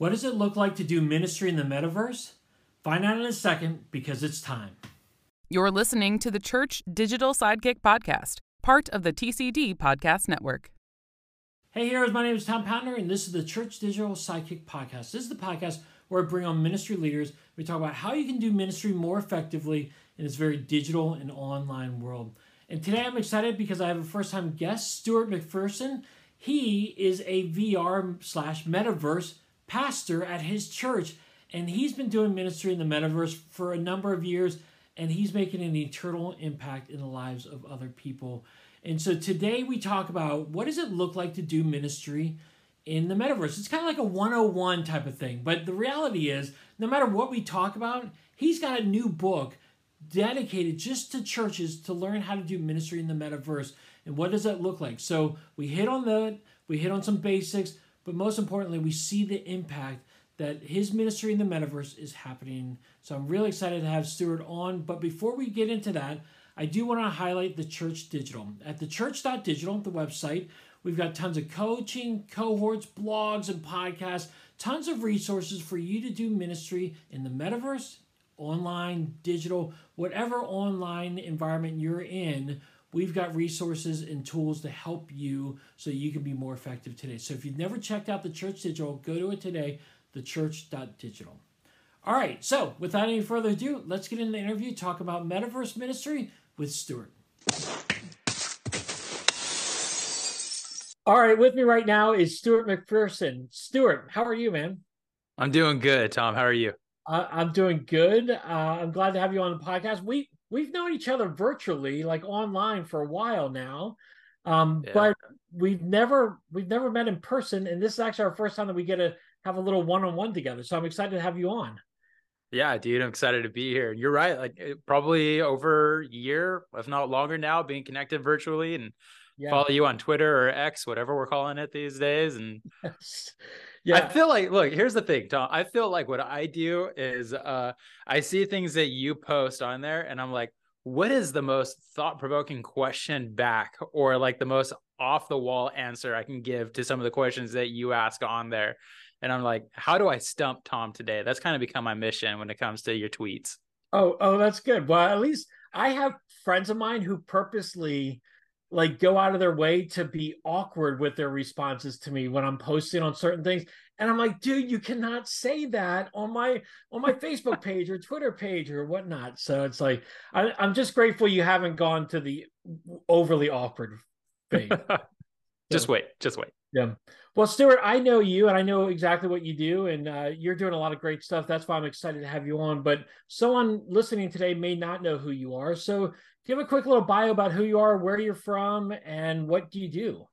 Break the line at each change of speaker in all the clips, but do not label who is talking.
What does it look like to do ministry in the metaverse? Find out in a second because it's time.
You're listening to the Church Digital Sidekick Podcast, part of the TCD Podcast Network.
Hey, heroes, my name is Tom Pounder, and this is the Church Digital Sidekick Podcast. This is the podcast where I bring on ministry leaders. We talk about how you can do ministry more effectively in this very digital and online world. And today I'm excited because I have a first time guest, Stuart McPherson. He is a VR slash metaverse pastor at his church, and he's been doing ministry in the metaverse for a number of years, and he's making an eternal impact in the lives of other people. And so today we talk about what does it look like to do ministry in the metaverse. It's kind of like a 101 type of thing, but the reality is no matter what we talk about, he's got a new book dedicated just to churches to learn how to do ministry in the metaverse and what does that look like so we hit on that we hit on some basics but most importantly we see the impact that his ministry in the metaverse is happening. So i'm really excited to have stuart on. But before we get into that i do want to highlight the church digital. At the church.digital the website we've got tons of coaching cohorts blogs and podcasts tons of resources for you to do ministry in the metaverse online, digital, whatever online environment you're in, we've got resources and tools to help you so you can be more effective today. So if you've never checked out the Church Digital, go to it today, thechurch.digital. All right, so without any further ado, let's get into the interview, talk about metaverse ministry with Stuart. All right, with me right now is Stuart McPherson. Stuart, how are you, man?
I'm doing good, Tom. How are you?
Uh, I'm doing good. Uh, I'm glad to have you on the podcast. We we've known each other virtually, like online, for a while now, um, yeah. but we've never we've never met in person. And this is actually our first time that we get to have a little one on one together. So I'm excited to have you on.
Yeah, dude, I'm excited to be here. And you're right. Like probably over a year, if not longer now, being connected virtually and yeah. follow you on Twitter or X, whatever we're calling it these days. And yeah i feel like look here's the thing tom i feel like what i do is uh i see things that you post on there and i'm like what is the most thought-provoking question back or like the most off the wall answer i can give to some of the questions that you ask on there? And i'm like how do i stump tom today? That's kind of become my mission when it comes to your tweets.
Oh oh that's good. Well at least i have friends of mine who purposely like go out of their way to be awkward with their responses to me when I'm posting on certain things. And I'm like, dude, you cannot say that on my on my Facebook page or Twitter page or whatnot. So it's like I, am just grateful you haven't gone to the overly awkward phase.
just wait, just wait.
Yeah. Well, Stuart, I know you and I know exactly what you do, and uh, you're doing a lot of great stuff. That's why I'm excited to have you on. But someone listening today may not know who you are. So give a quick little bio about who you are, where you're from, and what do you do?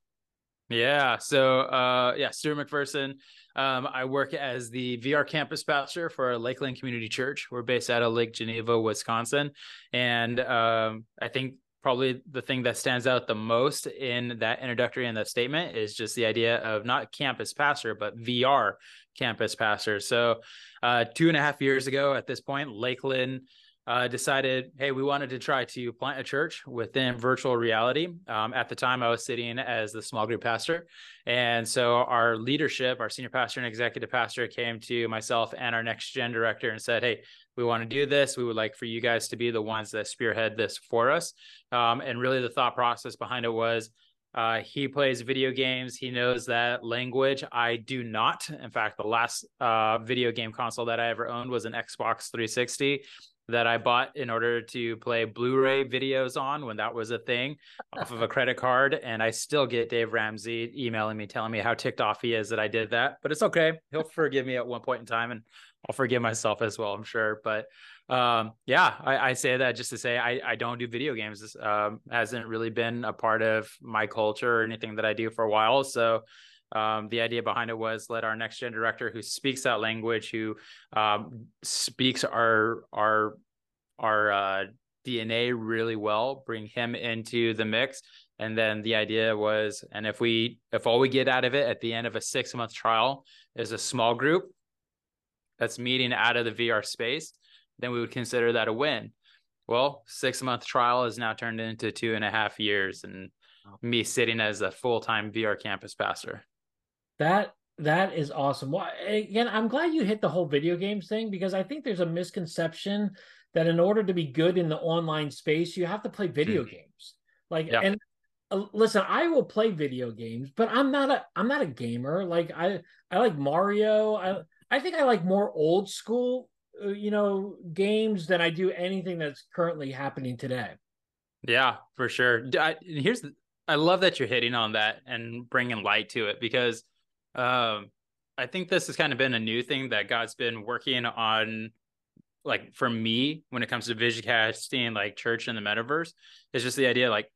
Yeah. So, uh, yeah, Stuart McPherson. Um, I work as the VR campus pastor for Lakeland Community Church. We're based out of Lake Geneva, Wisconsin. And um, I think probably the thing that stands out the most in that introductory and that statement is just the idea of not campus pastor, but VR campus pastor. So, uh, two and a half years ago at this point, Lakeland uh, decided, hey, we wanted to try to plant a church within virtual reality. Um, at the time, I was sitting as the small group pastor. And so our leadership, our senior pastor and executive pastor, came to myself and our next gen director and said, hey, we want to do this. We would like for you guys to be the ones that spearhead this for us. Um, and really, the thought process behind it was, uh, he plays video games. He knows that language. I do not. In fact, the last uh, video game console that I ever owned was an Xbox 360 that I bought in order to play Blu-ray videos on when that was a thing off of a credit card. And I still get Dave Ramsey emailing me telling me how ticked off he is that I did that. But it's okay. He'll forgive me at one point in time and I'll forgive myself as well, I'm sure. But um, yeah, I, I, say that just to say I, I don't do video games. This um, hasn't really been a part of my culture or anything that I do for a while. So um, the idea behind it was let our next gen director who speaks that language, who um, speaks our our our uh, DNA really well, bring him into the mix. And then the idea was, and if we if all we get out of it at the end of a six month trial is a small group that's meeting out of the VR space, then we would consider that a win. Well, six month trial is now turned into two and a half years, and me sitting as a full time VR campus pastor
that That is awesome. Well, again, I'm glad you hit the whole video games thing because I think there's a misconception that in order to be good in the online space, you have to play video mm. games. Like, yeah. and uh, listen, I will play video games, but I'm not a I'm not a gamer. Like I I like Mario. I I think I like more old school, uh, you know, games than I do anything that's currently happening today.
Yeah, for sure. I, here's the, I love that you're hitting on that and bringing light to it because um, I think this has kind of been a new thing that God's been working on like for me when it comes to vision casting like church and the metaverse is just the idea like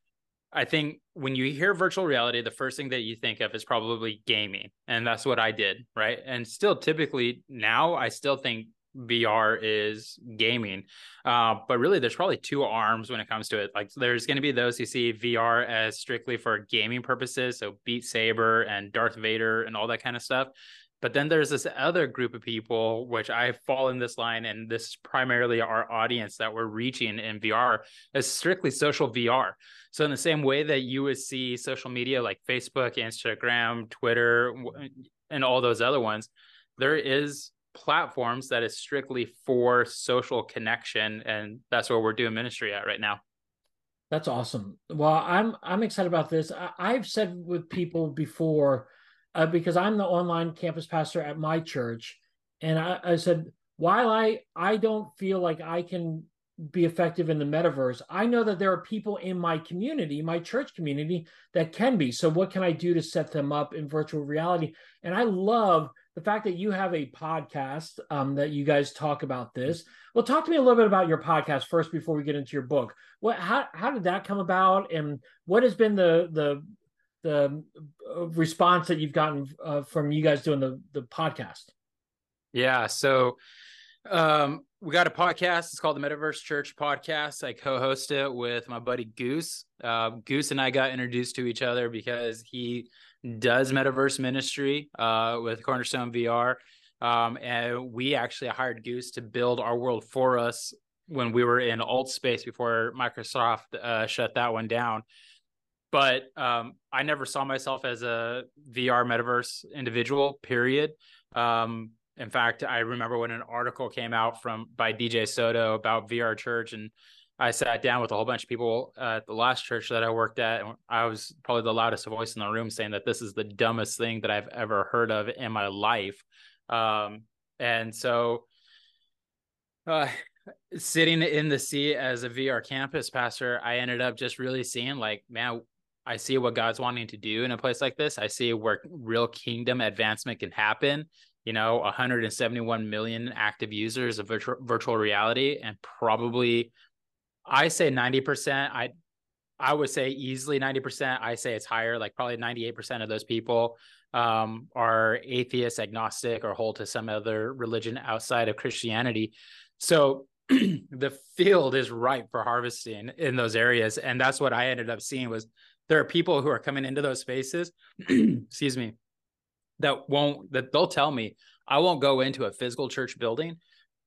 I think when you hear virtual reality, the first thing that you think of is probably gaming. And that's what I did. Right. And still, typically now, I still think VR is gaming. Uh, but really, there's probably two arms when it comes to it. Like, there's going to be those who see VR as strictly for gaming purposes. So, Beat Saber and Darth Vader and all that kind of stuff. But then there's this other group of people, which I fall in this line, and this is primarily our audience that we're reaching in VR, is strictly social VR. So, in the same way that you would see social media like Facebook, Instagram, Twitter, and all those other ones, there is platforms that is strictly for social connection, and that's where we're doing ministry at right now.
That's awesome. Well, I'm I'm excited about this. I, have said with people before uh, because I'm the online campus pastor at my church, and I, I said while I I don't feel like I can be effective in the metaverse, I know that there are people in my community, my church community, that can be. So what can I do to set them up in virtual reality? And I love the fact that you have a podcast um, that you guys talk about this. Well, talk to me a little bit about your podcast first before we get into your book. What how how did that come about, and what has been the the the uh, response that you've gotten uh, from you guys doing the the podcast?
Yeah, so um, we got a podcast. It's called the Metaverse Church Podcast. I co-host it with my buddy Goose. Uh, Goose and I got introduced to each other because he does metaverse ministry uh, with Cornerstone VR, um, and we actually hired Goose to build our world for us when we were in Altspace before Microsoft uh, shut that one down but um, I never saw myself as a VR metaverse individual. Period. Um, in fact, I remember when an article came out from by DJ Soto about VR Church, and I sat down with a whole bunch of people at the last church that I worked at, and I was probably the loudest voice in the room, saying that this is the dumbest thing that I've ever heard of in my life. Um, and so, uh, sitting in the seat as a VR campus pastor, I ended up just really seeing like, man, I see what God's wanting to do in a place like this. I see where real kingdom advancement can happen. You know, 171 million active users of virtual, virtual reality, and probably, I say 90%. I I would say easily 90%. I say it's higher, like probably 98% of those people um, are atheist, agnostic, or hold to some other religion outside of Christianity. So the field is ripe for harvesting in those areas. And that's what I ended up seeing was there are people who are coming into those spaces, excuse me, that won't that they'll tell me I won't go into a physical church building,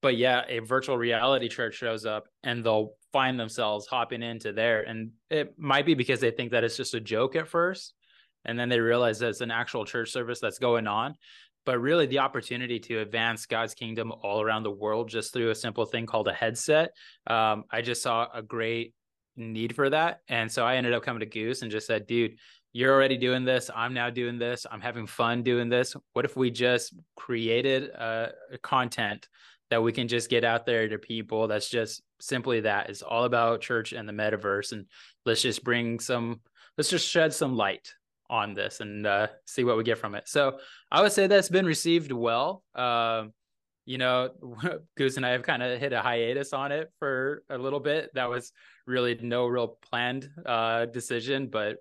but yeah, a virtual reality church shows up and they'll find themselves hopping into there. And it might be because they think that it's just a joke at first. And then they realize that it's an actual church service that's going on. But really, the opportunity to advance God's kingdom all around the world just through a simple thing called a headset. Um, I just saw a great need for that. And so I ended up coming to Goose and just said, dude, you're already doing this. I'm now doing this. I'm having fun doing this. What if we just created uh, content that we can just get out there to people that's just simply that it's all about church and the metaverse and let's just bring some let's just shed some light on this and uh, see what we get from it so i would say that's been received well uh, you know goose and i have kind of hit a hiatus on it for a little bit that was really no real planned uh, decision, but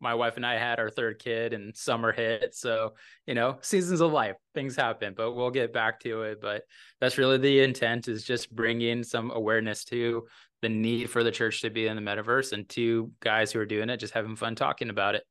my wife and I had our third kid and summer hit. So, you know, seasons of life, things happen, but we'll get back to it. But that's really the intent is just bringing some awareness to the need for the church to be in the metaverse and two guys who are doing it, just having fun talking about it.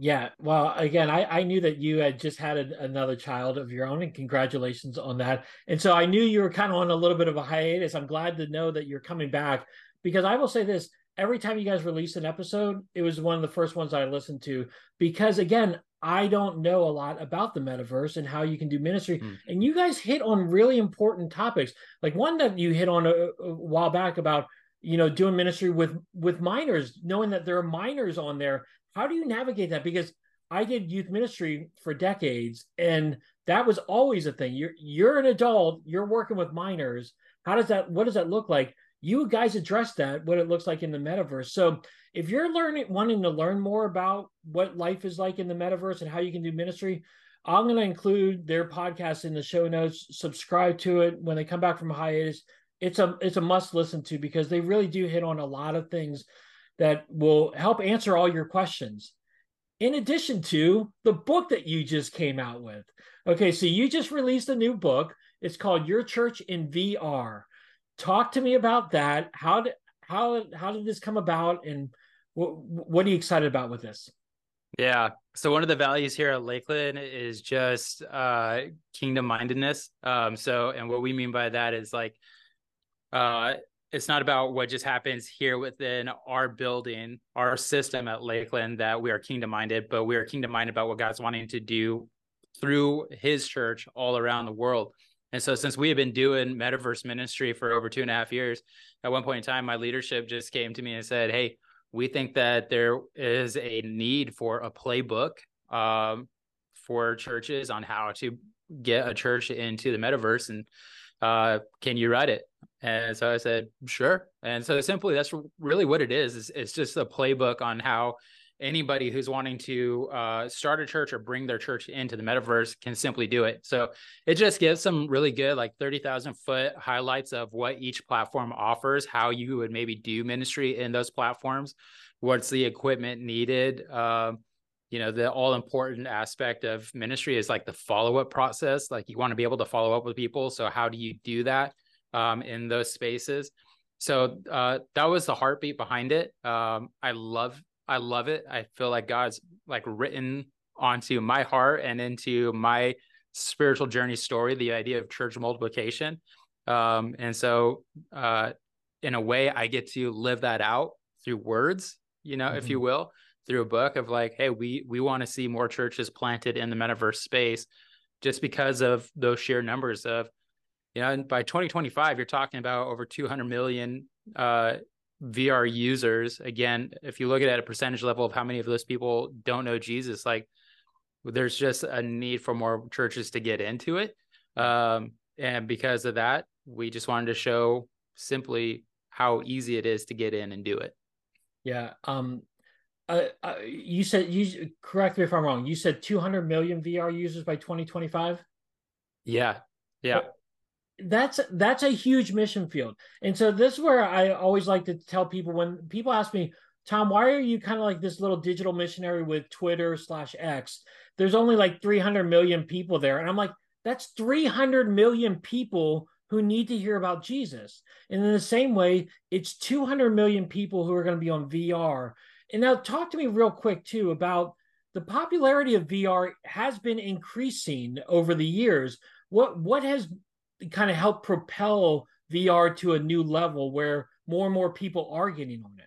Yeah. Well, again, I, I knew that you had just had a, another child of your own, and congratulations on that. And so I knew you were kind of on a little bit of a hiatus. I'm glad to know that you're coming back because I will say this every time you guys release an episode, it was one of the first ones I listened to because again, I don't know a lot about the metaverse and how you can do ministry. Mm. And you guys hit on really important topics. Like one that you hit on a, a, while back about, you know, doing ministry with with minors, knowing that there are minors on there. How do you navigate that? Because I did youth ministry for decades and that was always a thing. You're you're an adult, you're working with minors. How does that what does that look like? You guys address that, what it looks like in the metaverse. So if you're learning wanting to learn more about what life is like in the metaverse and how you can do ministry, I'm going to include their podcast in the show notes. Subscribe to it when they come back from hiatus. It's a it's a must listen to because they really do hit on a lot of things that will help answer all your questions. In addition to the book that you just came out with. Okay, so you just released a new book. It's called Your Church in VR. Talk to me about that. How did how how did this come about and what what are you excited about with this?
Yeah. So one of the values here at Lakeland is just uh kingdom mindedness. Um so and what we mean by that is like uh it's not about what just happens here within our building, our system at Lakeland that we are kingdom minded, but we are kingdom minded about what God's wanting to do through his church all around the world. And so, since we have been doing metaverse ministry for over two and a half years, at one point in time, my leadership just came to me and said, Hey, we think that there is a need for a playbook um, for churches on how to get a church into the metaverse. And uh, can you write it? And so I said, sure. And so simply, that's really what it is. It's, it's just a playbook on how anybody who's wanting to uh, start a church or bring their church into the metaverse can simply do it. So it just gives some really good, like 30,000 foot highlights of what each platform offers, how you would maybe do ministry in those platforms, what's the equipment needed. Um, you know, the all important aspect of ministry is like the follow up process. Like you want to be able to follow up with people. So, how do you do that um, in those spaces? So uh, that was the heartbeat behind it. Um, I love I love it. I feel like God's like written onto my heart and into my spiritual journey story the idea of church multiplication. Um, and so, uh, in a way, I get to live that out through words, you know, mm-hmm. if you mm-hmm. will, through a book of like, hey, we we want to see more churches planted in the metaverse space, just because of those sheer numbers of, you know, and by 2025, you're talking about over 200 million uh, VR users, again, if you look at it at a percentage level of how many of those people don't know Jesus, like there's just a need for more churches to get into it. Um, and because of that, we just wanted to show simply how easy it is to get in and do it.
Yeah. Um, uh, uh, you said you correct me if I'm wrong. You said 200 million VR users by 2025.
Yeah. Yeah
that's that's a huge mission field. And so this is where i always like to tell people when people ask me tom why are you kind of like this little digital missionary with twitter slash x? There's only like 300 million people there. And i'm like that's 300 million people who need to hear about jesus. And in the same way it's 200 million people who are going to be on vr and now talk to me real quick too about the popularity of vr has been increasing over the years. What what has kind of help propel VR to a new level where more and more people are getting on it.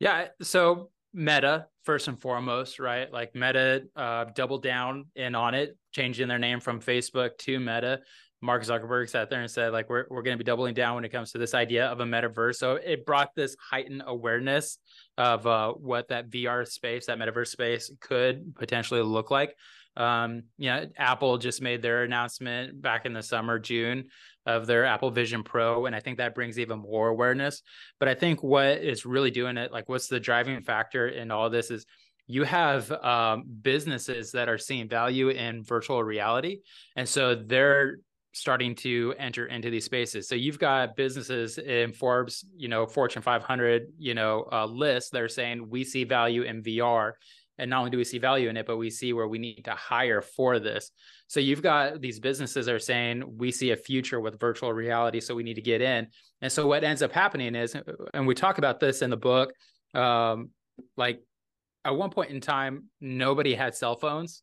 Yeah. So Meta, first and foremost, right? Like Meta uh, doubled down in on it, changing their name from Facebook to Meta. Mark Zuckerberg sat there and said, like, we're, we're going to be doubling down when it comes to this idea of a metaverse. So it brought this heightened awareness of uh, what that VR space, that metaverse space could potentially look like. Um, you know, Apple just made their announcement back in the summer, June, of their Apple Vision Pro, and I think that brings even more awareness. But I think what is really doing it, like, what's the driving factor in all this is you have um, businesses that are seeing value in virtual reality, and so they're starting to enter into these spaces. So you've got businesses in Forbes, you know, Fortune 500, you know, uh, list. They're saying we see value in VR and not only do we see value in it but we see where we need to hire for this so you've got these businesses are saying we see a future with virtual reality so we need to get in and so what ends up happening is and we talk about this in the book um, like at one point in time nobody had cell phones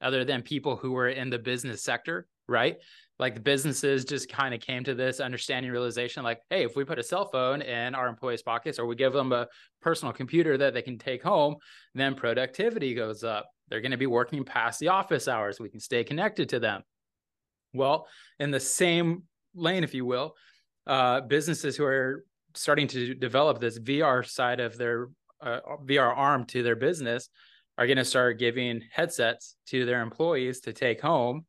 other than people who were in the business sector right? Like the businesses just kind of came to this understanding realization like, hey, if we put a cell phone in our employees' pockets or we give them a personal computer that they can take home, then productivity goes up. They're going to be working past the office hours. We can stay connected to them. Well, in the same lane, if you will, uh, businesses who are starting to develop this VR side of their uh, VR arm to their business are going to start giving headsets to their employees to take home,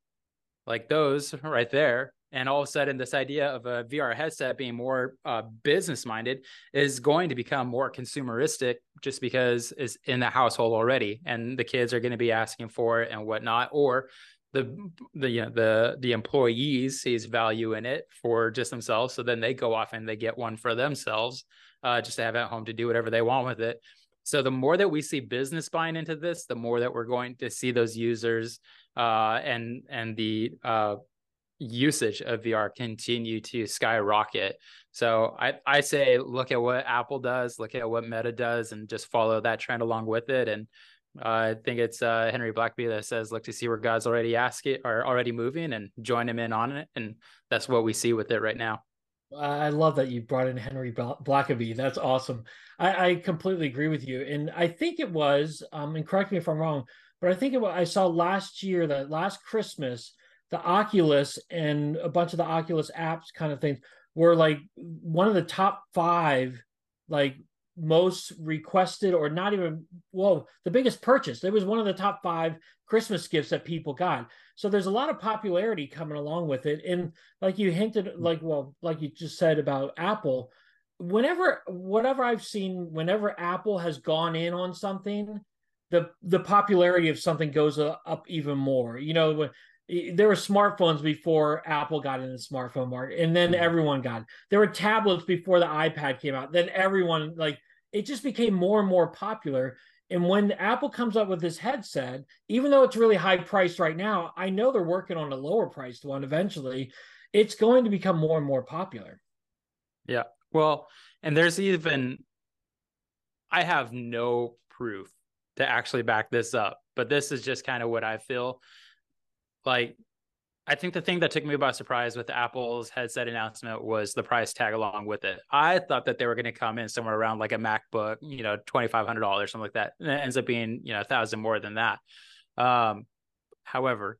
like those right there. And all of a sudden, this idea of a VR headset being more uh, business minded is going to become more consumeristic just because it's in the household already. And the kids are going to be asking for it and whatnot. Or the the you know the the employees sees value in it for just themselves so then they go off and they get one for themselves uh, just to have at home to do whatever they want with it so the more that we see business buying into this the more that we're going to see those users uh, and and the uh, usage of VR continue to skyrocket. So I, I say look at what Apple does, look at what Meta does, and just follow that trend along with it. And uh, I think it's uh, Henry Blackaby that says, "Look to see where God's already asking or already moving, and join Him in on it." And that's what we see with it right now.
I love that you brought in Henry Blackaby. That's awesome. I, I, completely agree with you, and I think it was. Um, and correct me if I'm wrong, but I think was. I saw last year that last Christmas, the Oculus and a bunch of the Oculus apps kind of things were like one of the top five like most requested or not even well the biggest purchase. It was one of the top five christmas gifts that people got. So there's a lot of popularity coming along with it. And like you hinted mm-hmm. like well like you just said about apple whenever whatever i've seen whenever apple has gone in on something the the popularity of something goes up even more you know there were smartphones before Apple got in the smartphone market, and then mm-hmm. everyone got. It. There were tablets before the iPad came out. Then everyone like it just became more and more popular. And when Apple comes up with this headset, even though it's really high priced right now, I know they're working on a lower priced one eventually. It's going to become more and more popular.
Yeah. Well, and there's even, I have no proof to actually back this up, but this is just kind of what I feel like I think the thing that took me by surprise with Apple's headset announcement was the price tag along with it. I thought that they were going to come in somewhere around like a MacBook, you know, twenty five hundred dollars, something like that. And it ends up being, you know, a thousand more than that. Um, however,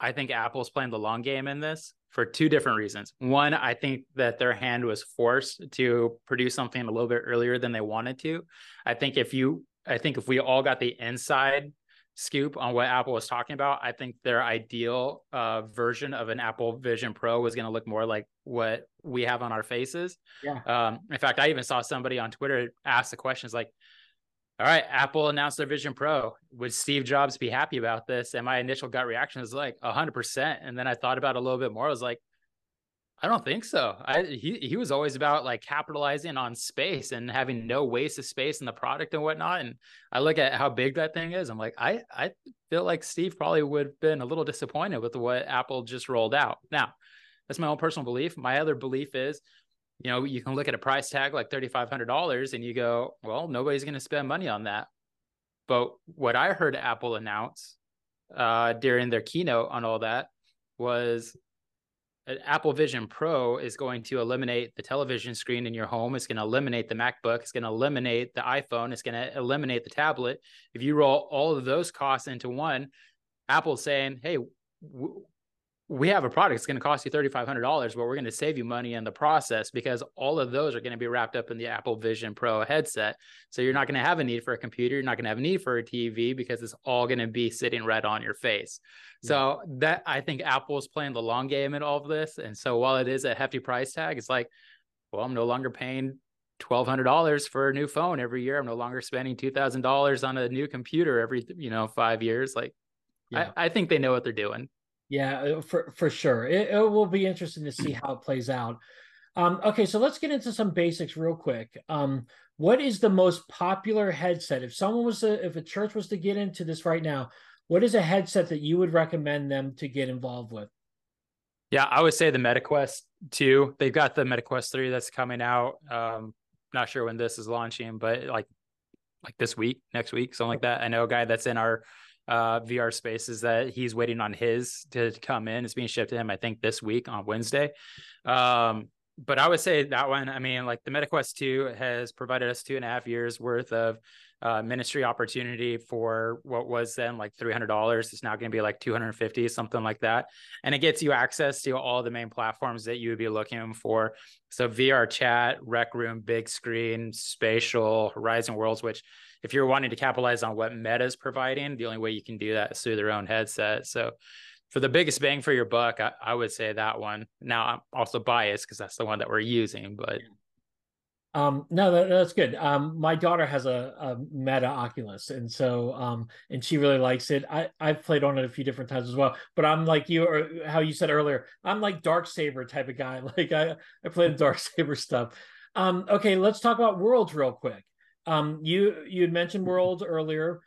I think Apple's playing the long game in this for two different reasons. One, I think that their hand was forced to produce something a little bit earlier than they wanted to. I think if you, I think if we all got the inside scoop on what Apple was talking about, I think their ideal uh, version of an Apple Vision Pro was going to look more like what we have on our faces.
Yeah.
Um, in fact, I even saw somebody on Twitter ask the questions like, all right, Apple announced their Vision Pro. Would Steve Jobs be happy about this? And my initial gut reaction was like 100%. And then I thought about it a little bit more. I was like, I don't think so. I he he was always about like capitalizing on space and having no waste of space in the product and whatnot. And I look at how big that thing is. I'm like, I I feel like Steve probably would have been a little disappointed with what Apple just rolled out. Now, that's my own personal belief. My other belief is, you know, you can look at a price tag like thirty five hundred dollars and you go, well, nobody's going to spend money on that. But what I heard Apple announce uh, during their keynote on all that was Apple Vision Pro is going to eliminate the television screen in your home. It's going to eliminate the MacBook. It's going to eliminate the iPhone. It's going to eliminate the tablet. If you roll all of those costs into one, Apple's saying, "Hey, we have a product it's going to cost you $3500 but we're going to save you money in the process because all of those are going to be wrapped up in the apple vision pro headset. So you're not going to have a need for a computer you're not going to have a need for a tv because it's all going to be sitting right on your face. Yeah. so that i think apple is playing the long game in all of this and so while it is a hefty price tag it's like well i'm no longer paying $1200 for a new phone every year. I'm no longer spending $2000 on a new computer every you know five years. Like yeah. I, I think they know what they're doing
yeah, uh, for for sure. It, it will be interesting to see how it plays out. Um, okay, so let's get into some basics real quick. Um, what is the most popular headset? If someone was to, if a church was to get into this right now, what is a headset that you would recommend them to get involved with?
Yeah, I would say the MetaQuest 2. They've got the MetaQuest 3 that's coming out. Um, not sure when this is launching, but like like this week, next week, something like that. I know a guy that's in our uh, VR spaces that he's waiting on his to come in. It's being shipped to him, I think, this week on Wednesday. Um, but I would say that one, I mean, like the MetaQuest 2 has provided us two and a half years worth of uh, ministry opportunity for what was then like $300. It's now going to be like 250, something like that. And it gets you access to all the main platforms that you would be looking for. So VR chat, rec room, big screen, spatial, Horizon Worlds, which if you're wanting to capitalize on what Meta is providing, the only way you can do that is through their own headset. So for the biggest bang for your buck, I, I would say that one. Now I'm also biased because that's the one that we're using, but
um, no, that, that's good. Um, my daughter has a, a Meta Oculus, and so um, and she really likes it. I I've played on it a few different times as well, but I'm like you or how you said earlier. I'm like Dark Saber type of guy. Like I I play the Dark Saber stuff. Um, okay, let's talk about worlds real quick. Um, you you had mentioned worlds earlier.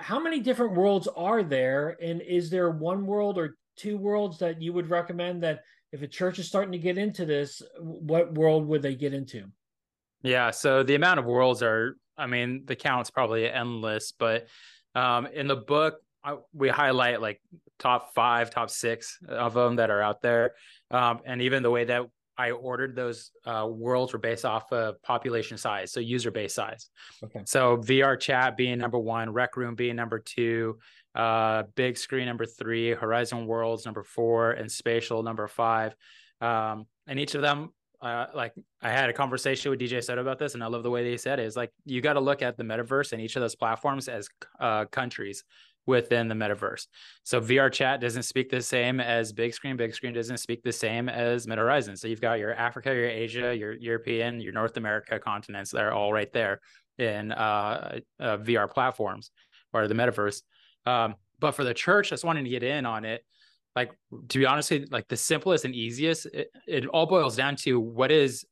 How many different worlds are there? And is there one world or two worlds that you would recommend that if a church is starting to get into this what world would they get into?
Yeah so the amount of worlds are i mean the count's probably endless but um, in the book I, we highlight like top five top six of them that are out there. Um, and even the way that I ordered those uh, worlds were based off of population size, so user base size. Okay. So VR chat being number one, Rec Room being number two, uh, Big Screen number three, Horizon Worlds number four, and Spatial number five. Um, and each of them, uh, like I had a conversation with DJ Soto about this, and I love the way they said it. Is like you got to look at the metaverse and each of those platforms as uh, countries within the metaverse. So VR chat doesn't speak the same as big screen. Big screen doesn't speak the same as Meta Horizon. So you've got your Africa, your Asia, your European, your North America continents. They're all right there in uh, uh, VR platforms or the metaverse. Um, but for the church that's wanting to get in on it, like to be honest, like the simplest and easiest, it, it all boils down to what is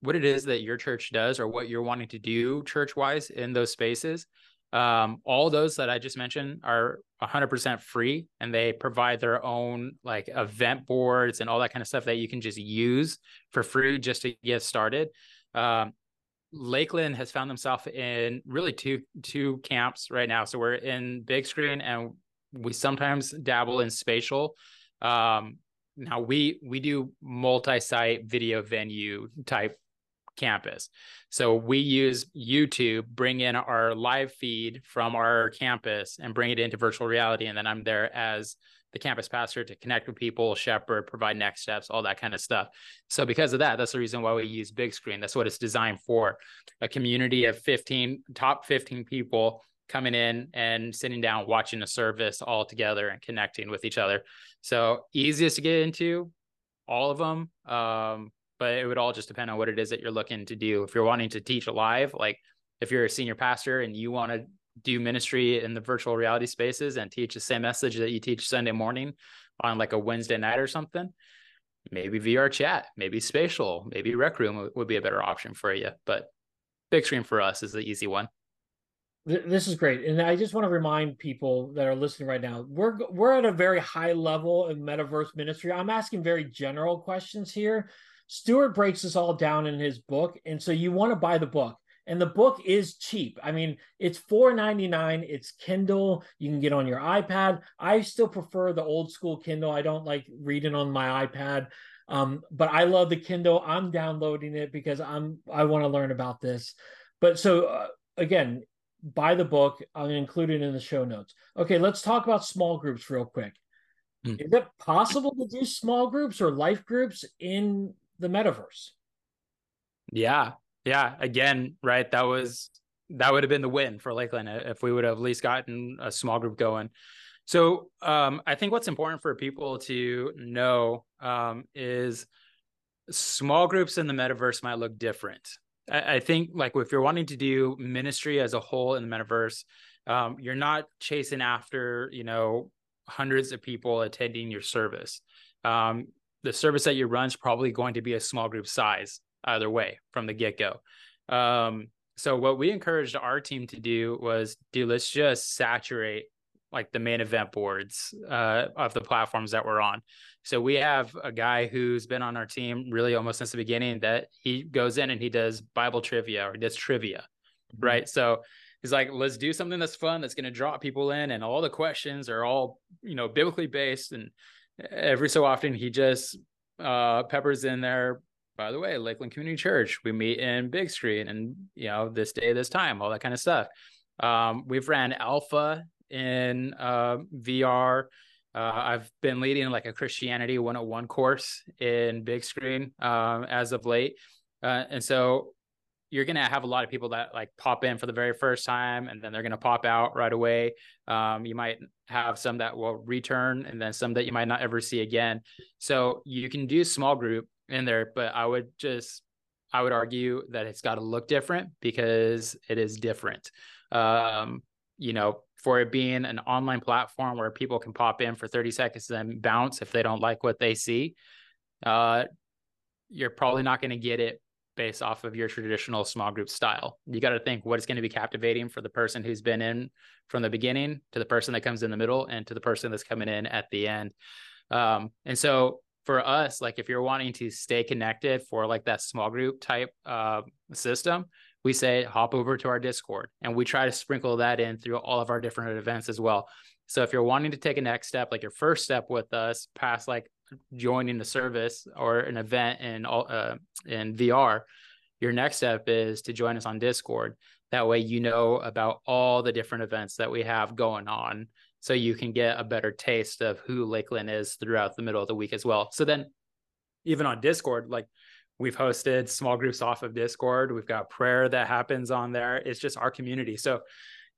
what it is that your church does or what you're wanting to do church wise in those spaces um, all those that I just mentioned are 100% free and they provide their own like event boards and all that kind of stuff that you can just use for free just to get started. Um, Lakeland has found themselves in really two two camps right now. So we're in big screen and we sometimes dabble in spatial. Um, now we we do multi-site video venue type campus. So we use YouTube, bring in our live feed from our campus and bring it into virtual reality. And then I'm there as the campus pastor to connect with people, shepherd, provide next steps, all that kind of stuff. So because of that, that's the reason why we use big screen. That's what it's designed for. A community of 15, top 15 people coming in and sitting down, watching a service all together and connecting with each other. So easiest to get into, all of them. Um, but it would all just depend on what it is that you're looking to do. If you're wanting to teach live, like if you're a senior pastor and you want to do ministry in the virtual reality spaces and teach the same message that you teach Sunday morning on like a Wednesday night or something, maybe VR chat, maybe spatial, maybe rec room would be a better option for you. But big screen for us is the easy one.
This is great, and I just want to remind people that are listening right now. We're we're at a very high level in metaverse ministry. I'm asking very general questions here Stuart breaks this all down in his book, and so you want to buy the book. And the book is cheap. I mean, it's $4.99. It's Kindle. You can get on your iPad. I still prefer the old school Kindle. I don't like reading on my iPad. Um, but I love the Kindle. I'm downloading it because I'm I want to learn about this. But so uh, again, buy the book. I'll include it in the show notes. Okay, let's talk about small groups real quick. Mm. Is it possible to do small groups or life groups in the metaverse.
Yeah. Yeah. Again, right. That was that would have been the win for Lakeland if we would have at least gotten a small group going. So um, I think what's important for people to know um, is small groups in the metaverse might look different. I, I, think like if you're wanting to do ministry as a whole in the metaverse, um, you're not chasing after you know hundreds of people attending your service. Um, the service that you run is probably going to be a small group size either way from the get go. Um, so what we encouraged our team to do was, do let's just saturate like the main event boards uh, of the platforms that we're on. So we have a guy who's been on our team really almost since the beginning that he goes in and he does Bible trivia or does trivia, mm-hmm. right? So he's like, let's do something that's fun, that's going to draw people in, and all the questions are all you know biblically based. And every so often, he just uh, peppers in there. By the way, Lakeland Community Church, we meet in Big Screen, and you know this day, this time, all that kind of stuff. Um, we've ran alpha in uh, VR. Uh, I've been leading like a Christianity 101 course in big screen um, as of late. Uh, and so you're going to have a lot of people that like pop in for the very first time and then they're going to pop out right away. Um, you might have some that will return and then some that you might not ever see again. So you can do small group in there, but I would just, I would argue that it's got to look different because it is different. Um, you know, for it being an online platform where people can pop in for 30 seconds and then bounce if they don't like what they see, uh, you're probably not going to get it based off of your traditional small group style. You got to think what is going to be captivating for the person who's been in from the beginning to the person that comes in the middle and to the person that's coming in at the end. Um, and so for us, like if you're wanting to stay connected for like that small group type uh, system, we say hop over to our Discord and we try to sprinkle that in through all of our different events as well. So if you're wanting to take a next step, like your first step with us, past like joining the service or an event in uh, in VR, your next step is to join us on Discord. That way, you know about all the different events that we have going on, so you can get a better taste of who Lakeland is throughout the middle of the week as well. So then, even on Discord, like We've hosted small groups off of Discord. We've got prayer that happens on there. It's just our community. So,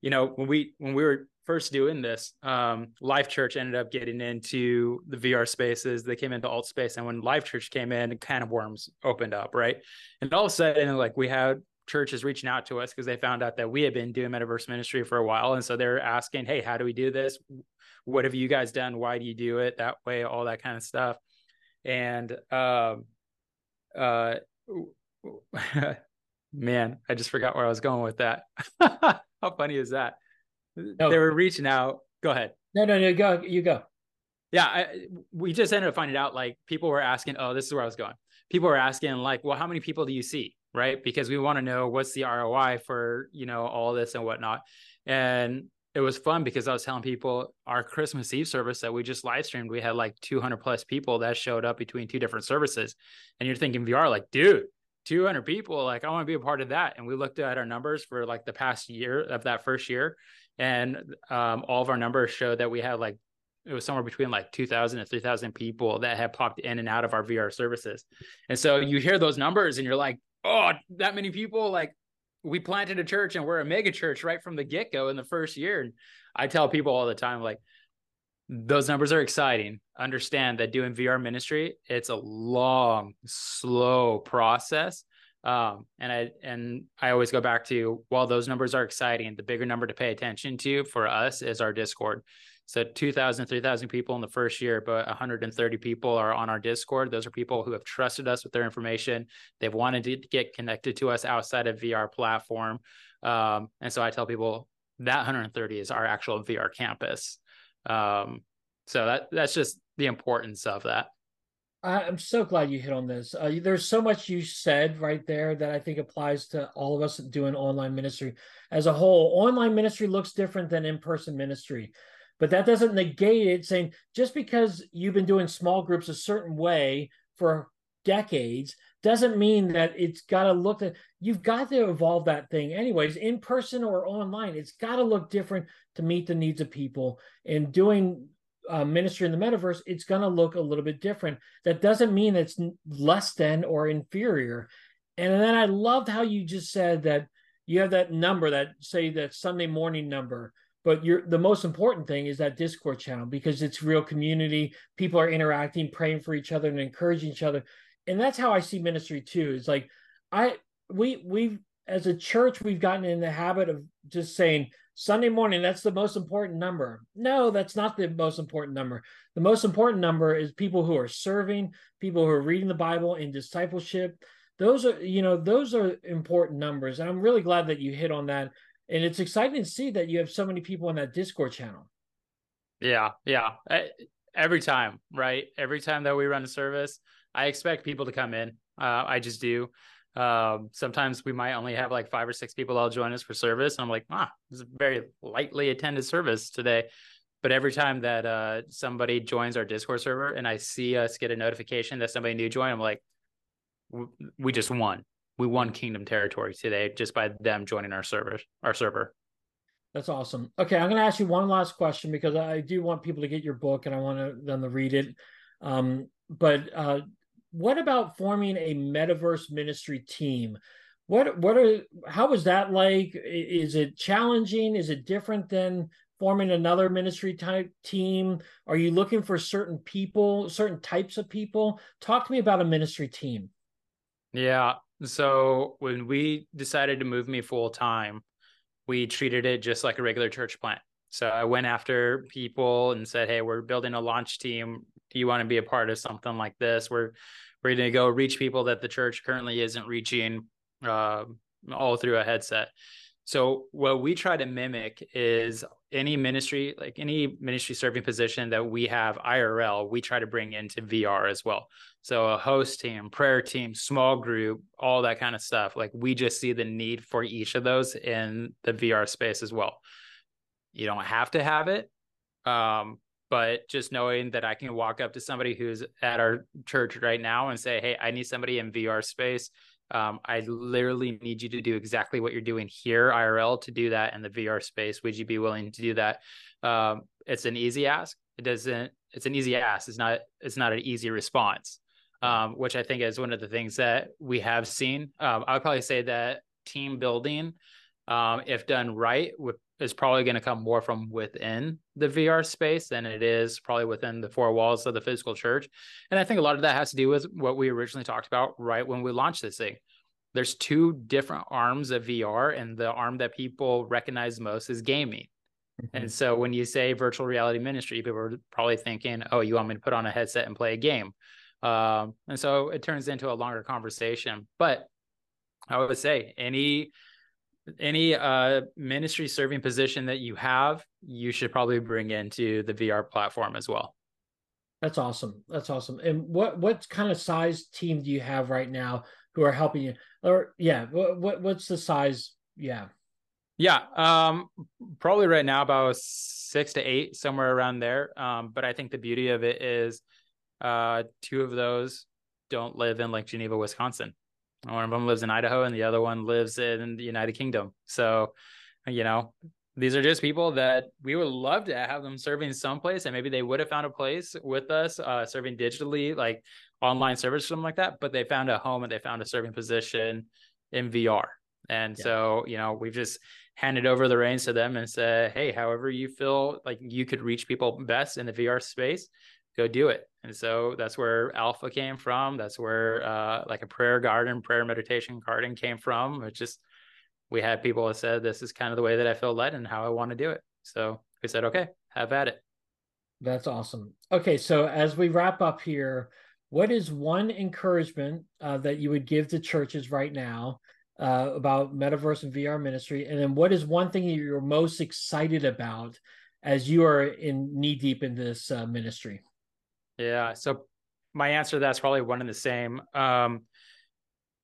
you know, when we when we were first doing this, um, Life Church ended up getting into the VR spaces. They came into Altspace, and when Life Church came in, kind of worms opened up, right? And all of a sudden, like we had churches reaching out to us because they found out that we had been doing metaverse ministry for a while, and so they're asking, "Hey, how do we do this? What have you guys done? Why do you do it that way? All that kind of stuff." And um, uh, man, I just forgot where I was going with that. How funny is that? No. They were reaching out. Go ahead.
No, no, no. Go. You go.
Yeah, I, we just ended up finding out like people were asking. Oh, this is where I was going. People were asking like, well, how many people do you see? Right? Because we want to know what's the ROI for you know all this and whatnot. And it was fun because I was telling people our Christmas Eve service that we just live streamed, we had like 200 plus people that showed up between two different services. And you're thinking VR, like, dude, 200 people, like, I want to be a part of that. And we looked at our numbers for like the past year of that first year. And um, all of our numbers showed that we had like, it was somewhere between like 2,000 and 3,000 people that had popped in and out of our VR services. And so you hear those numbers and you're like, oh, that many people, like, we planted a church and we're a mega church right from the get go in the first year. And I tell people all the time, like, those numbers are exciting. Understand that doing VR ministry, it's a long, slow process. Um, and I and I always go back to while those numbers are exciting, the bigger number to pay attention to for us is our Discord. So 2,000, 3,000 people in the first year, but 130 people are on our Discord. Those are people who have trusted us with their information. They've wanted to get connected to us outside of VR platform. Um, and so I tell people that 130 is our actual VR campus. Um, so that that's just the importance of that.
I'm so glad you hit on this. Uh, there's so much you said right there that I think applies to all of us doing online ministry as a whole. Online ministry looks different than in person ministry. But that doesn't negate it saying just because you've been doing small groups a certain way for decades doesn't mean that it's got to look at you've got to evolve that thing anyways in person or online it's got to look different to meet the needs of people and doing uh, ministry in the metaverse it's going to look a little bit different. That doesn't mean it's less than or inferior. And then i loved how you just said that you have that number that say that sunday morning number. But you're the most important thing is that discord channel because it's real community. People are interacting praying for each other and encouraging each other. And that's how i see ministry too. It's like i we we as a church we've gotten in the habit of just saying sunday morning that's the most important number. No that's not the most important number. The most important number is people who are serving people who are reading the bible in discipleship. Those are you know those are important numbers and i'm really glad that you hit on that. And it's exciting to see that you have so many people on that discord channel.
Yeah yeah. Every time right? Every time that we run a service i expect people to come in. Uh, i just do Um, sometimes we might only have like five or six people all join us for service. And I'm like, ah, this is a very lightly attended service today. But every time that uh, somebody joins our Discord server and I see us get a notification that somebody new joined, I'm like, we just won. We won Kingdom territory today just by them joining our server. Our server.
That's awesome. Okay, I'm going to ask you one last question because I do want people to get your book and I want them to read it. Um, but uh, what about forming a metaverse ministry team? What what are how was that like? Is it challenging? Is it different than forming another ministry type team? Are you looking for certain people, certain types of people? Talk to me about a ministry team.
Yeah. So when we decided to move me full time, we treated it just like a regular church plant. So I went after people and said, "Hey, we're building a launch team. Do you want to be a part of something like this? We're we're going to go reach people that the church currently isn't reaching uh, all through a headset." So what we try to mimic is any ministry, like any ministry serving position that we have IRL, we try to bring into VR as well. So a host team, prayer team, small group, all that kind of stuff. Like we just see the need for each of those in the VR space as well. You don't have to have it. Um, but just knowing that I can walk up to somebody who's at our church right now and say, Hey, I need somebody in VR space um, I literally need you to do exactly what you're doing here, IRL, to do that in the VR space. Would you be willing to do that? Um, it's an easy ask. It doesn't. It's an easy ask. It's not. It's not an easy response, um, which I think is one of the things that we have seen. Um, I would probably say that team building, um, if done right, is probably going to come more from within the VR space than it is probably within the four walls of the physical church. And I think a lot of that has to do with what we originally talked about right when we launched this thing. There's two different arms of VR, and the arm that people recognize most is gaming. Mm-hmm. And so when you say virtual reality ministry, people are probably thinking, oh, you want me to put on a headset and play a game. Um, and so it turns into a longer conversation. But I would say any any uh, ministry serving position that you have, you should probably bring into the VR platform as well.
That's awesome. That's awesome. And what what kind of size team do you have right now who are helping you? Or yeah, what, what what's the size? Yeah.
Yeah, um, probably right now about six to eight, somewhere around there. Um, but I think the beauty of it is, uh, two of those don't live in like Geneva, Wisconsin. One of them lives in Idaho and the other one lives in the United Kingdom. So, you know, these are just people that we would love to have them serving someplace and maybe they would have found a place with us uh, serving digitally like online service or something like that but they found a home and they found a serving position in vr and yeah. so you know we've just handed over the reins to them and said hey however you feel like you could reach people best in the vr space go do it. And so that's where Alpha came from. That's where uh, like a prayer garden, prayer meditation garden came from. It just we had people that said this is kind of the way that I feel led and how I want to do it. So we said, okay, have at it.
That's awesome. Okay, so as we wrap up here, what is one encouragement uh, that you would give to churches right now uh, about metaverse and VR ministry? And then what is one thing that you're most excited about as you are in knee deep in this uh, ministry?
Yeah. So my answer to that's probably one and the same. Um,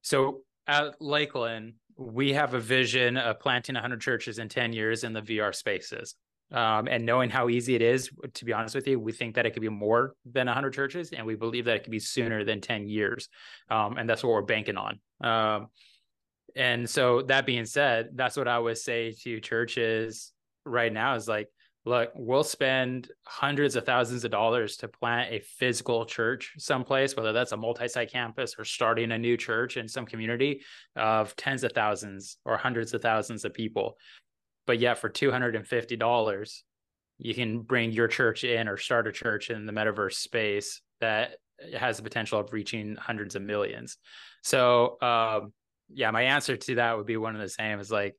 so at Lakeland, we have a vision of planting 100 churches in 10 years in the VR spaces. Um, and knowing how easy it is, to be honest with you, we think that it could be more than 100 churches, and we believe that it could be sooner than 10 years. Um, and that's what we're banking on. Um, and so, that being said, that's what I would say to churches right now is like, look, we'll spend hundreds of thousands of dollars to plant a physical church someplace, whether that's a multi site campus or starting a new church in some community of tens of thousands or hundreds of thousands of people. But yet, for $250, you can bring your church in or start a church in the metaverse space that has the potential of reaching hundreds of millions. So, um, yeah, my answer to that would be one of the same is like,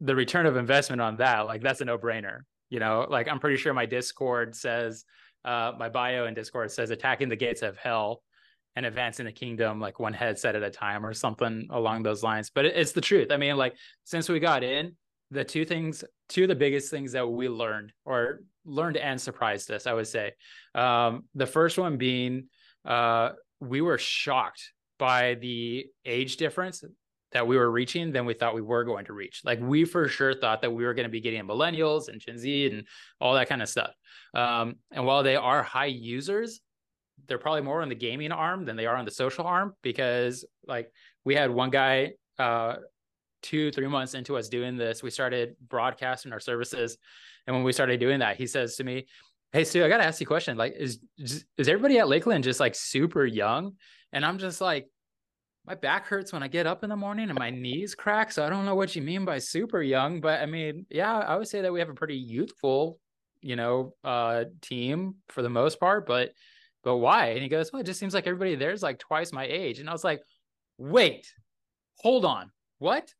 the return of investment on that, like that's a no brainer. You know, like I'm pretty sure my Discord says, uh, my bio in Discord says attacking the gates of hell and advancing the kingdom like one headset at a time or something along those lines. But it's the truth. I mean, like since we got in, the two things, two of the biggest things that we learned or learned and surprised us, I would say. Um, the first one being uh, we were shocked by the age difference that we were reaching than we thought we were going to reach. Like we for sure thought that we were going to be getting millennials and Gen Z and all that kind of stuff. Um, and while they are high users, they're probably more on the gaming arm than they are on the social arm because like we had one guy uh, two three months into us doing this we started broadcasting our services and when we started doing that he says to me hey Stu, i gotta ask you a question like is is everybody at lakeland just like super young and i'm just like my back hurts when i get up in the morning and my knees crack so i don't know what you mean by super young but i mean yeah i would say that we have a pretty youthful you know uh team for the most part but but why? And he goes well it just seems like everybody there's like twice my age. And i was like wait hold on. What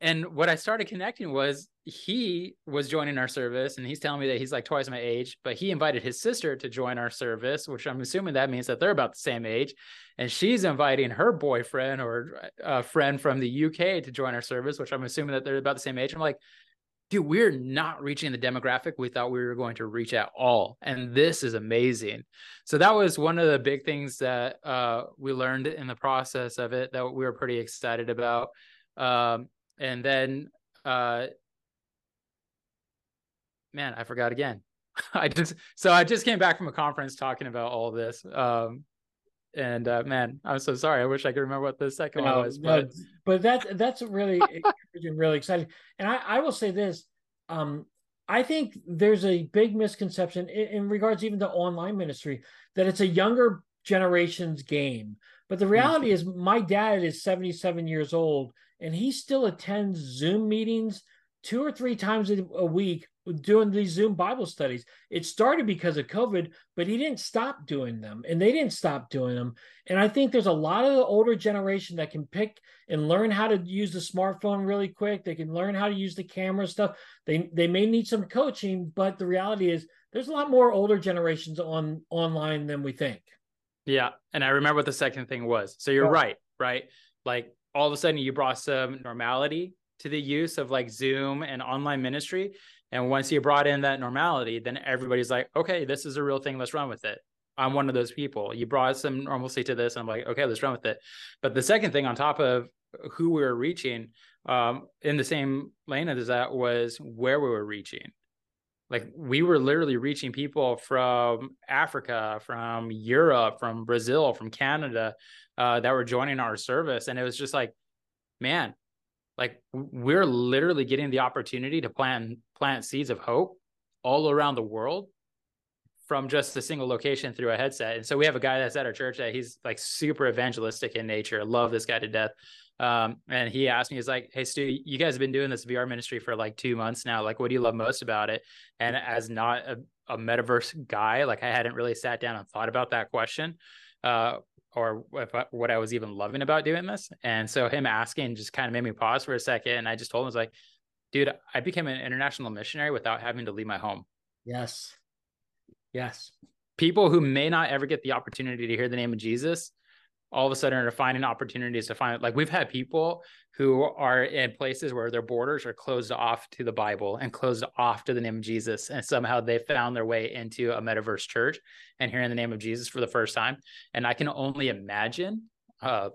and what I started connecting was he was joining our service and he's telling me that he's like twice my age, but he invited his sister to join our service, which I'm assuming that means that they're about the same age. And she's inviting her boyfriend or a friend from the UK to join our service, which I'm assuming that they're about the same age. I'm like, dude, we're not reaching the demographic we thought we were going to reach at all. And this is amazing. So that was one of the big things that uh, we learned in the process of it that we were pretty excited about. Um, and then uh man i forgot again i just so i just came back from a conference talking about all this um and uh man i'm so sorry i wish i could remember what the second no, one was but no,
but that's that's really really exciting and i i will say this um I think there's a big misconception in, in, regards even to online ministry that it's a younger generation's game. But the reality mm-hmm. is, my dad is 77 years old and he still attends Zoom meetings two or three times a week doing these Zoom Bible studies. It started because of COVID, but he didn't stop doing them and they didn't stop doing them. And I think there's a lot of the older generation that can pick and learn how to use the smartphone really quick. They can learn how to use the camera stuff. They they may need some coaching, but the reality is there's a lot more older generations on online than we think.
Yeah. And I remember what the second thing was. So you're yeah. right, right? Like all of a sudden you brought some normality to the use of like Zoom and online ministry. And once you brought in that normality, then everybody's like, okay, this is a real thing. Let's run with it. I'm one of those people. You brought some normalcy to this. And I'm like, okay, let's run with it. But the second thing on top of who we were reaching um, in the same lane as that was where we were reaching. Like we were literally reaching people from Africa, from Europe, from Brazil, from Canada, uh, that were joining our service, and it was just like, man, like we're literally getting the opportunity to plant plant seeds of hope all around the world from just a single location through a headset. And so we have a guy that's at our church that he's like super evangelistic in nature. Love this guy to death. Um, and he asked me, he's like, Hey Stu, you guys have been doing this VR ministry for like two months now. Like, what do you love most about it? And as not a, a metaverse guy, like I hadn't really sat down and thought about that question. Uh, or I, what I was even loving about doing this. And so him asking just kind of made me pause for a second. And I just told him, I was like, dude, I became an international missionary without having to leave my home.
Yes. Yes.
People who may not ever get the opportunity to hear the name of Jesus all of a sudden are finding opportunities to find like we've had people who are in places where their borders are closed off to the bible and closed off to the name of jesus and somehow they found their way into a metaverse church and hearing the name of jesus for the first time. And i can only imagine uh,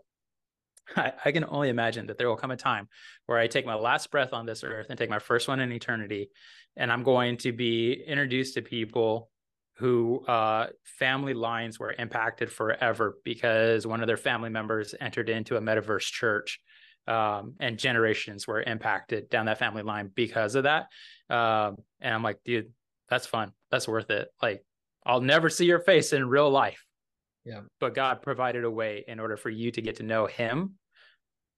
I, I can only imagine that there will come a time where I take my last breath on this earth and take my first one in eternity, and I'm going to be introduced to people who uh, family lines were impacted forever because one of their family members entered into a metaverse church um, and generations were impacted down that family line because of that. Um, and I'm like, dude, that's fun. That's worth it. Like, I'll never see your face in real life.
Yeah.
But God provided a way in order for you to get to know Him.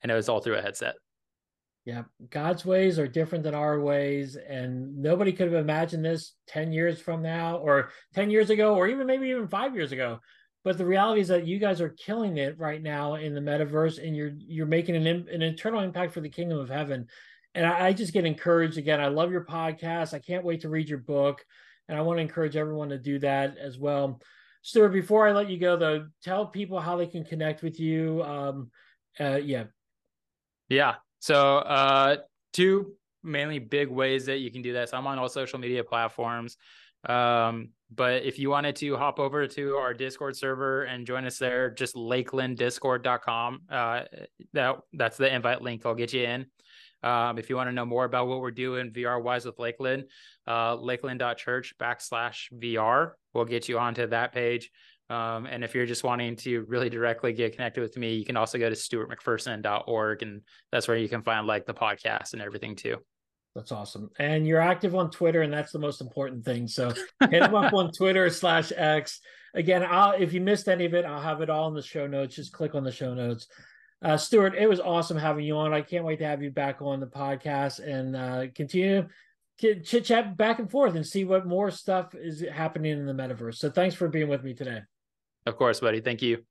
And it was all through a headset.
Yeah, God's ways are different than our ways, and nobody could have imagined this 10 years from now, or 10 years ago, or even maybe even five years ago. But the reality is that you guys are killing it right now in the metaverse, and you're you're making an an eternal impact for the kingdom of heaven. And I, I just get encouraged again. I love your podcast. I can't wait to read your book, and I want to encourage everyone to do that as well. Stuart, before I let you go, though, tell people how they can connect with you. Um, uh, yeah.
Yeah. So, uh, two mainly big ways that you can do this. I'm on all social media platforms. Um, but if you wanted to hop over to our Discord server and join us there, just lakelanddiscord.com. Uh, that that's the invite link. I'll get you in. Um, if you want to know more about what we're doing VR wise with Lakeland, uh, lakeland.church backslash VR will get you onto that page. Um, and if you're just wanting to really directly get connected with me, you can also go to stuartmcpherson.org and that's where you can find like the podcast and everything too.
That's awesome. And you're active on Twitter, and that's the most important thing. So hit them up on Twitter slash X. Again, I'll if you missed any of it, I'll have it all in the show notes. Just click on the show notes. Uh, Stuart, it was awesome having you on. I can't wait to have you back on the podcast and uh, continue chit chat back and forth and see what more stuff is happening in the metaverse. So thanks for being with me today.
Of course, buddy. Thank you.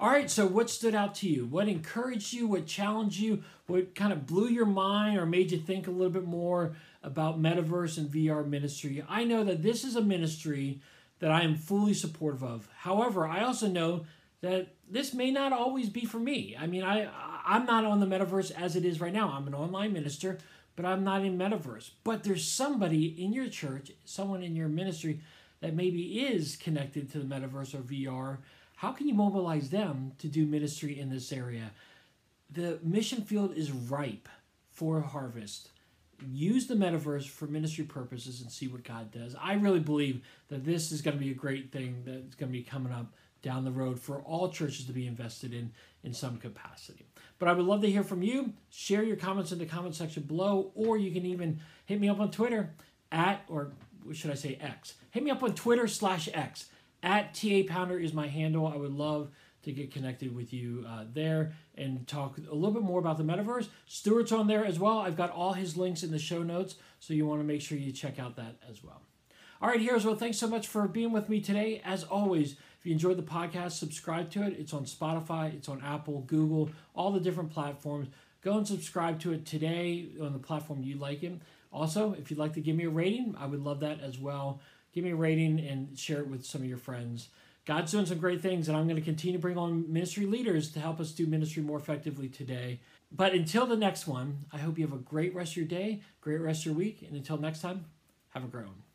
All right, so what stood out to you? What encouraged you? What challenged you? What kind of blew your mind or made you think a little bit more about metaverse and VR ministry? I know that this is a ministry that I am fully supportive of. However, I also know that this may not always be for me. I mean, I I'm not on the metaverse as it is right now. I'm an online minister, but I'm not in metaverse. But there's somebody in your church, someone in your ministry that maybe is connected to the metaverse or VR how can you mobilize them to do ministry in this area? The mission field is ripe for harvest. Use the metaverse for ministry purposes and see what God does. I really believe that this is going to be a great thing that's going to be coming up down the road for all churches to be invested in in some capacity. But I would love to hear from you. Share your comments in the comment section below, or you can even hit me up on Twitter at, or should I say X? Hit me up on Twitter slash X at TA Pounder is my handle. I would love to get connected with you uh, there and talk a little bit more about the metaverse. Stuart's on there as well. I've got all his links in the show notes, so you want to make sure you check out that as well. All right, here's well. Thanks so much for being with me today. As always, if you enjoyed the podcast, subscribe to it. It's on Spotify, it's on Apple, Google, all the different platforms. Go and subscribe to it today on the platform you like it. Also, if you'd like to give me a rating, I would love that as well give me a rating and share it with some of your friends. God's doing some great things, and I'm going to continue to bring on ministry leaders to help us do ministry more effectively today. But until the next one, I hope you have a great rest of your day, great rest of your week, and until next time, have a great one.